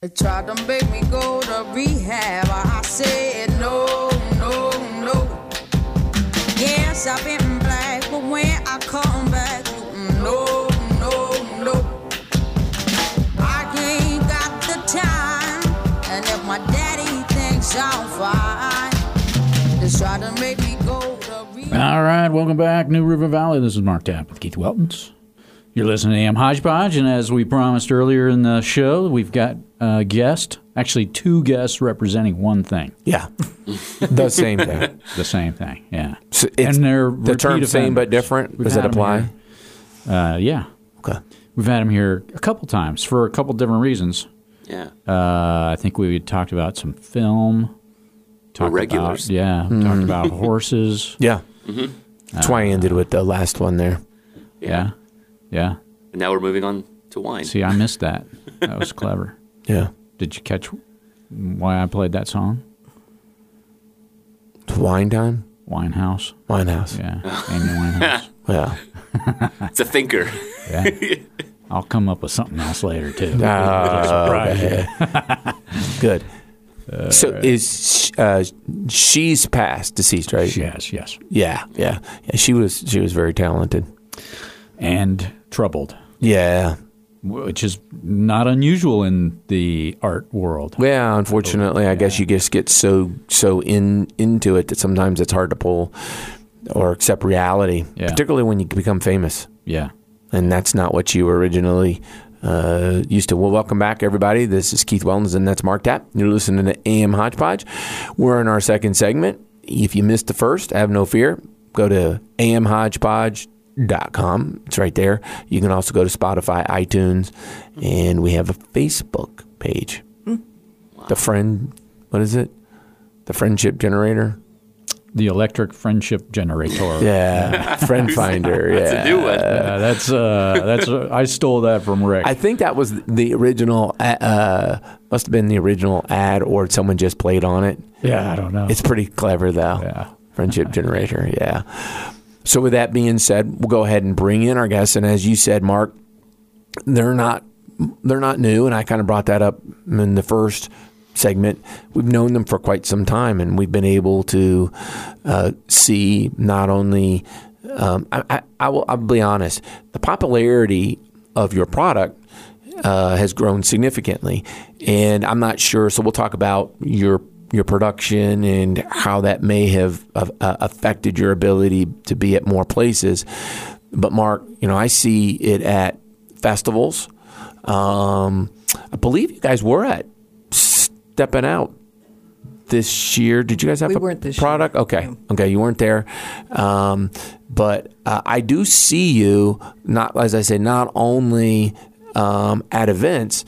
They tried to make me go to rehab. I said no, no, no. Yes, I've been black, but when I come back, mm, no, no, no. I ain't got the time, and if my daddy thinks I'm fine, they try to make me go to rehab. All right, welcome back, New River Valley. This is Mark Tapp with Keith Weltons. You're listening to AM Hodgepodge, and as we promised earlier in the show, we've got a guest, actually two guests representing one thing, Yeah, the same thing. the same thing. Yeah, So it's and they're the term repeat same but different. We've Does that apply? Uh, yeah, Okay. we've had him here a couple times for a couple different reasons. Yeah. Uh, I think we talked about some film. Talked regulars. About, yeah, Hmm. talked about horses. Yeah. That's why I ended with the last one there. Yeah, yeah. And now we're moving on to wine. See, I missed that. That was clever. Yeah. Did you catch why I played that song? It's wine time. Winehouse. Winehouse. Yeah, Amy Winehouse. Yeah. It's a thinker. Yeah. I'll come up with something else later too. Oh, okay. Good. so is uh, she's passed, deceased, right? Yes, yes. Yeah, yeah, yeah. She was she was very talented. And troubled, Yeah, which is not unusual in the art world. yeah. Unfortunately, I guess you just get so so in into it that sometimes it's hard to pull or accept reality, Yeah. particularly when you become famous. Yeah. and that's not what you originally uh, used to. Well, welcome back, everybody. This is Keith Wellens, and that's Mark Tapp. You're listening to AM Hodgepodge. We're in our second segment. If you missed the first, have no fear. Go to amhodgepodge.com. It's right there. You can also go to Spotify, iTunes, and we have a Facebook page. The friend, what is it? The friendship generator. The electric friendship generator. Yeah, friend finder. Yeah, It's a new one. Uh, that's uh, that's uh, I stole that from Rick. I think that was the original. Uh, must have been the original ad, or someone just played on it. yeah, I don't know. It's pretty clever, though. Yeah. Friendship generator. Yeah. So, with that being said, we'll go ahead and bring in our guests. And as you said, Mark, they're not they're not new, and I kind of brought that up in the first segment. We've known them for quite some time, and we've been able to uh, see not only. Um, I, I, I will. I'll be honest. The popularity of your product uh, has grown significantly, and I'm not sure. So we'll talk about your your production and how that may have uh, affected your ability to be at more places. But Mark, you know, I see it at festivals. Um, I believe you guys were at Stepping Out this year. Did you guys have We a this year. product? Okay, okay, you weren't there, um, but uh, I do see you. Not as I say, not only um, at events,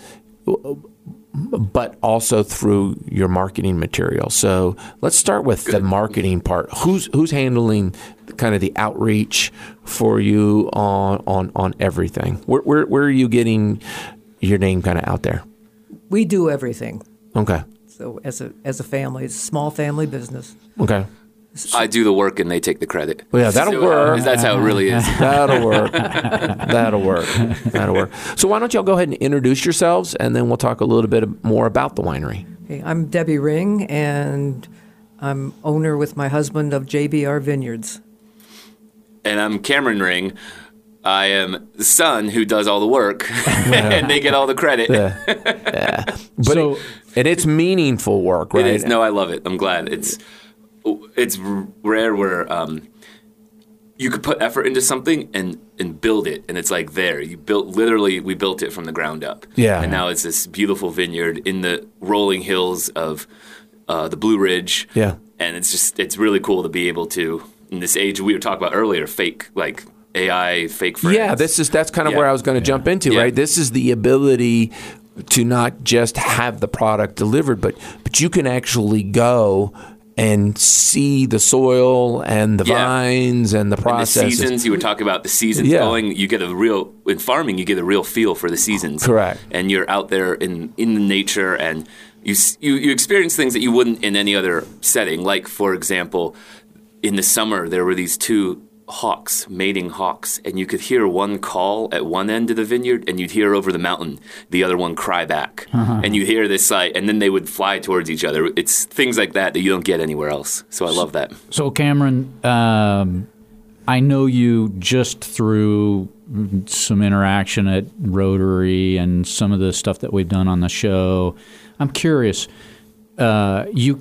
but also through your marketing material. So let's start with the marketing part. Who's who's handling kind of the outreach for you on on on everything? Where where, where are you getting your name kind of out there? We do everything. Okay, So as a as a family, it's a small family business. okay. I do the work and they take the credit. Well, yeah, that'll So, uh, work. That's how it really is. That'll work. That'll work. That'll work. So why don't y'all go ahead and introduce yourselves, and then we'll talk a little bit more about the winery. Okay, I'm Debbie Ring, and I'm owner with my husband of JBR Vineyards. And I'm Cameron Ring. I am the son who does all the work, and they get all the credit. But So- it- and it's meaningful work, right? It is. No, I love it. I'm glad. It's it's rare where um, you could put effort into something and and build it, and it's like there. You built literally. We built it from the ground up. Yeah. And now it's this beautiful vineyard in the rolling hills of uh, the Blue Ridge. Yeah. And it's just it's really cool to be able to in this age we were talking about earlier, fake like AI, fake friends. Yeah, this is that's kind of Yeah. where I was going to jump into, Yeah. right? This is the ability to not just have the product delivered, but but you can actually go and see the soil and the Yeah. vines and the process. the seasons you were talking about the seasons Yeah. going you get a real in farming you get a real feel for the seasons Correct. and you're out there in in the nature and you you you experience things that you wouldn't in any other setting like for example in the summer there were these two hawks mating hawks, and you could hear one call at one end of the vineyard, and you'd hear over the mountain the other one cry back, and you hear this like, and then they would fly towards each other. It's things like that that you don't get anywhere else. So I love that. So, Cameron, um, I know you just through some interaction at Rotary and some of the stuff that we've done on the show. I'm curious. Uh, you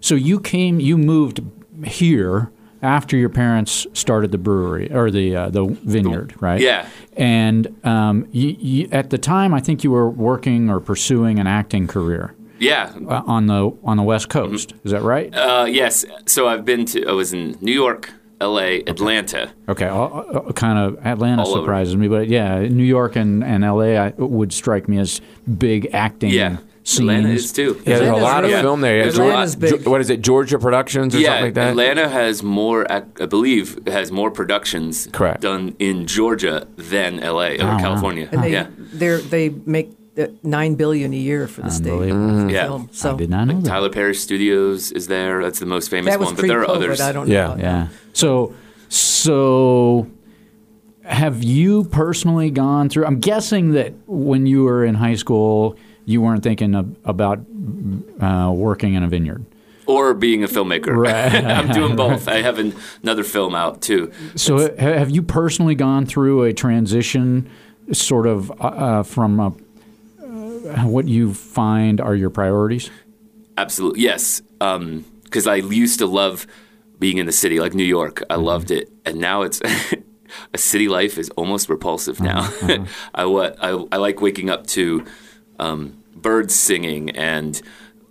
so you came, you moved here after your parents started the brewery or the uh, the vineyard, right? Yeah. And um, you, you, at the time, I think you were working or pursuing an acting career Yeah. uh, on the on the West Coast. Is that right? Uh, yes. So I've been to. I was in New York, L.A., Atlanta. Okay, uh, uh, kind of Atlanta All over. surprises me, but yeah, New York and, and LA I, would strike me as big acting Yeah. Scenes. Atlanta is too. Yeah, there's a Atlanta's lot of really- film there. Yeah, There's a Atlanta's big. What is it, Georgia Productions or yeah, something like that? Atlanta has more, I I believe, has more productions Correct. done in Georgia than LA or wow. California. And they yeah, they're, they make uh, nine billion a year for the state. Unbelievable. for Yeah. film. So I did not know like that. Tyler Perry Studios is there. That's the most famous that was one, but there are others. I don't Yeah. know. about Yeah. So, so have you personally gone through? I'm guessing that when you were in high school, you weren't thinking of, about uh, working in a vineyard. Or being a filmmaker. Right. I'm doing both. I have an, another film out too. So, ha- have you personally gone through a transition, sort of uh, uh, from uh uh, what you find are your priorities? Absolutely, yes. Because I used to love being in the city, like New York. I loved it, and now it's a city life is almost repulsive now. I what I, I like waking up to um, birds singing and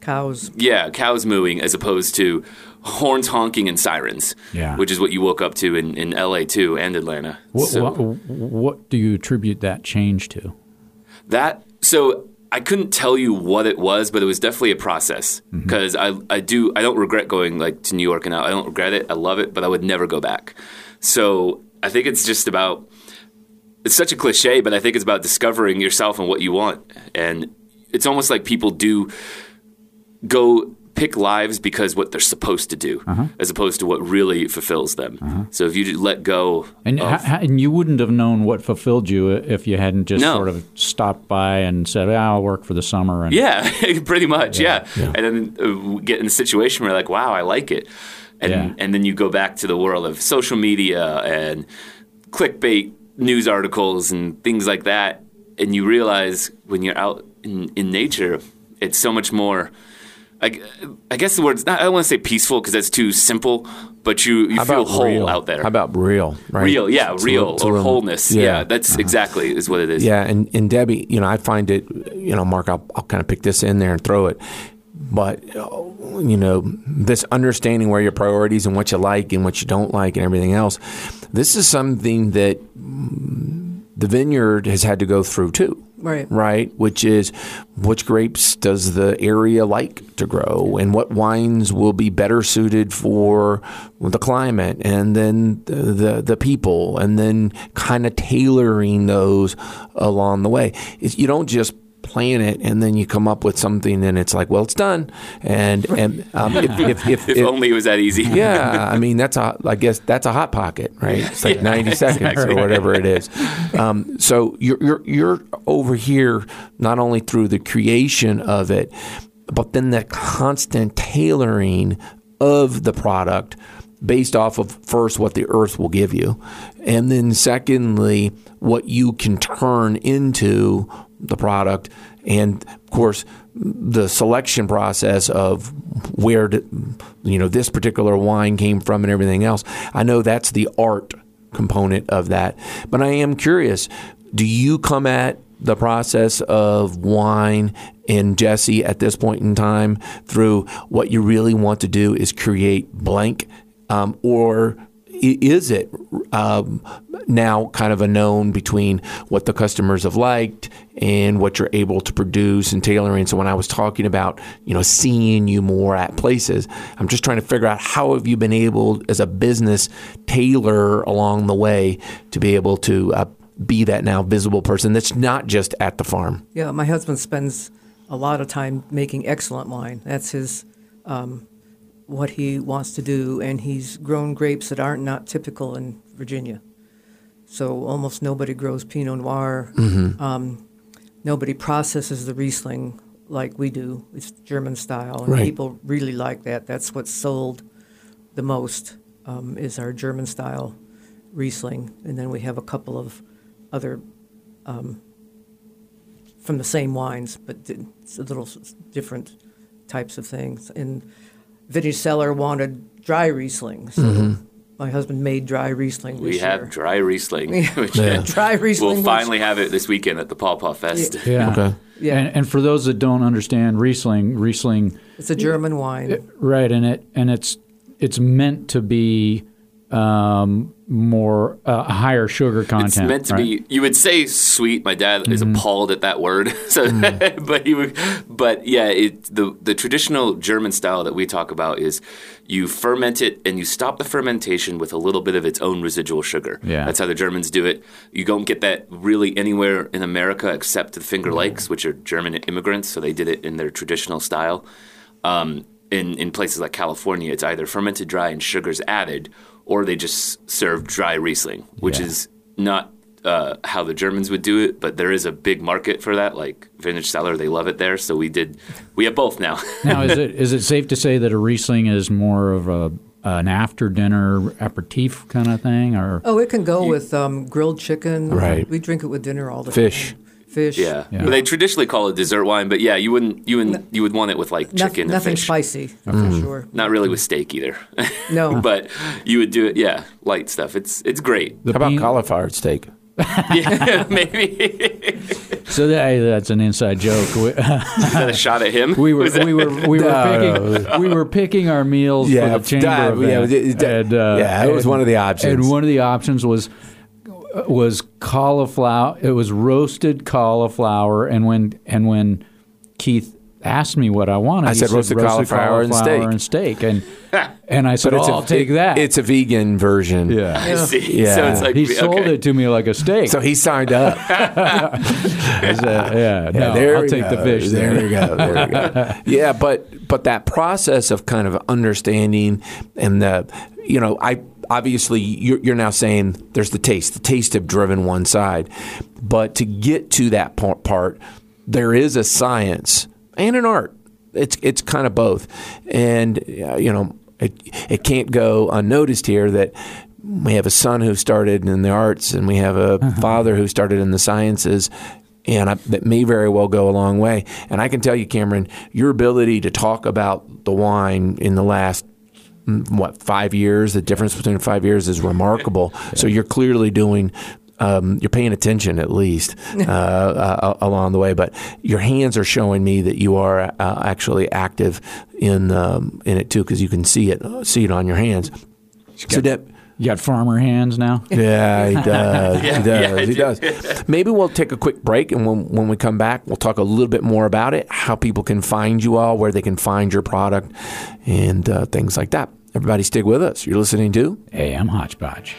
Cows. yeah, cows mooing as opposed to horns honking and sirens. Yeah. which is what you woke up to in, in L.A. too and Atlanta. What, So- what, what do you attribute that change to? That so I couldn't tell you what it was, but it was definitely a process Mm-hmm. because I I do I don't regret going like to New York and out. I don't regret it. I love it, but I would never go back. So I think it's just about it's such a cliche, but I think it's about discovering yourself and what you want. And it's almost like people do go pick lives because what they're supposed to do, Uh-huh. as opposed to what really fulfills them. So if you just let go, And, of, ha- and you wouldn't have known what fulfilled you if you hadn't just No. sort of stopped by and said, ah, "I'll work for the summer." And Yeah, pretty much. Yeah, and then uh, get in a situation where you're like, wow, I like it, and Yeah. and then you go back to the world of social media and clickbait news articles and things like that, and you realize when you're out in, in nature, it's so much more. I, I guess the word's not. I don't want to say peaceful because that's too simple, but you, you How feel whole real? out there. How about real? Right? real? Yeah, It's real little- or little- wholeness. Yeah, that's uh-huh. exactly is what it is. Yeah, and, and Debbie, you know, I find it, you know, Mark, I'll, I'll kind of pick this in there and throw it. But, you know, this understanding where your priorities and what you like and what you don't like and everything else, this is something that the vineyard has had to go through too. Right. Right, which is which grapes does the area like to grow, and what wines will be better suited for the climate, and then the the, the people, and then kind of tailoring those along the way. It's, you don't just plan it and then you come up with something and it's like, well, it's done. And and um, if, if, if, If only it was that easy. yeah, I mean that's a I guess that's a hot pocket, right? It's like Yeah, ninety seconds exactly. or whatever it is. Um, so you're you're you're over here not only through the creation of it, but then the constant tailoring of the product based off of first what the earth will give you, and then secondly what you can turn into the product, and of course the selection process of where to, you know this particular wine came from and everything else. I know that's the art component of that, but I am curious. Do you come at the process of wine and Jesse at this point in time through what you really want to do is create blank, um, or is it um, now kind of a known between what the customers have liked and what you're able to produce and tailoring? So when I was talking about you know seeing you more at places, I'm just trying to figure out how have you been able as a business tailor along the way to be able to uh, be that now visible person that's not just at the farm. Yeah, my husband spends a lot of time making excellent wine. That's his um, what he wants to do, and he's grown grapes that aren't not typical in Virginia. So almost nobody grows Pinot Noir. Mm-hmm. Um, nobody processes the Riesling like we do. It's German style, and Right. people really like that. That's what's sold the most um, is our German style Riesling, and then we have a couple of other um, from the same wines, but it's a little different types of things. And Vintage Cellar wanted dry Riesling, so Mm-hmm. my husband made dry Riesling. We this have year. dry Riesling, which Yeah. dry Riesling. we'll finally have it this weekend at the Paw Paw Fest. Yeah. Okay. Yeah. And, and for those that don't understand Riesling, Riesling, It's a German wine. right? And it and it's it's meant to be um, more uh, a higher sugar content. It's meant to right? be. You would say sweet. My dad is appalled at that word. So, but he would. But yeah, it, the the traditional German style that we talk about is you ferment it and you stop the fermentation with a little bit of its own residual sugar. Yeah. that's how the Germans do it. You don't get that really anywhere in America except the Finger Lakes, which are German immigrants. So they did it in their traditional style. Um, in in places like California, it's either fermented dry and sugars added, or they just serve dry Riesling, which Yeah. is not uh, how the Germans would do it, but there is a big market for that. Like Vintage Cellar, they love it there. So we did. We have both now. now, is it is it safe to say that a Riesling is more of a an after dinner aperitif kind of thing, or Oh, it can go with um, grilled chicken. Right. We drink it with dinner all the time. Fish. time. Fish. yeah. Yeah. But they traditionally call it dessert wine, but yeah, you wouldn't you wouldn't you would want it with like Noth- chicken and nothing fish. spicy, for Mm. sure. Not really with steak either. No. but you would do it. Yeah, light stuff. It's it's great. the How about bean- cauliflower steak? yeah, maybe So that, that's an inside joke. We, Is that a shot at him. we were we were we were No, picking we were picking our meals Yeah, for the chamber that- event. yeah, it- that- and, uh, yeah, it was and- one of the options. And one of the options was was cauliflower. It was roasted cauliflower, and when and when Keith asked me what I wanted, I he said roasted cauliflower and steak. and steak, and and I said, But it's oh, a, I'll take it- that. It's a vegan version. yeah. I see. Yeah. So it's like He sold it to me like a steak. So he signed up. I said, yeah, no, there I'll we take the fish. There then. we go. There we go. yeah, but but that process of kind of understanding and the, you know, I obviously you're, you're now saying there's the taste. The taste have driven one side, but to get to that part, there is a science and an art. It's it's kind of both, and uh, you know, it it can't go unnoticed here that. We have a son who started in the arts, and we have a father who started in the sciences, and I, that may very well go a long way. And I can tell you, Cameron, your ability to talk about the wine in the last what five years, the difference between five years is remarkable. So you're clearly doing. Um, you're paying attention at least uh, uh, along the way, but your hands are showing me that you are uh, actually active in um, in it too, because you can see it see it on your hands. So Deb, You got farmer hands now. yeah, he does. Yeah, he does. yeah, he do. does. Maybe we'll take a quick break, and when, when we come back, we'll talk a little bit more about it, how people can find you all, where they can find your product, and uh, things like that. Everybody, stick with us. You're listening to AM Hodgepodge.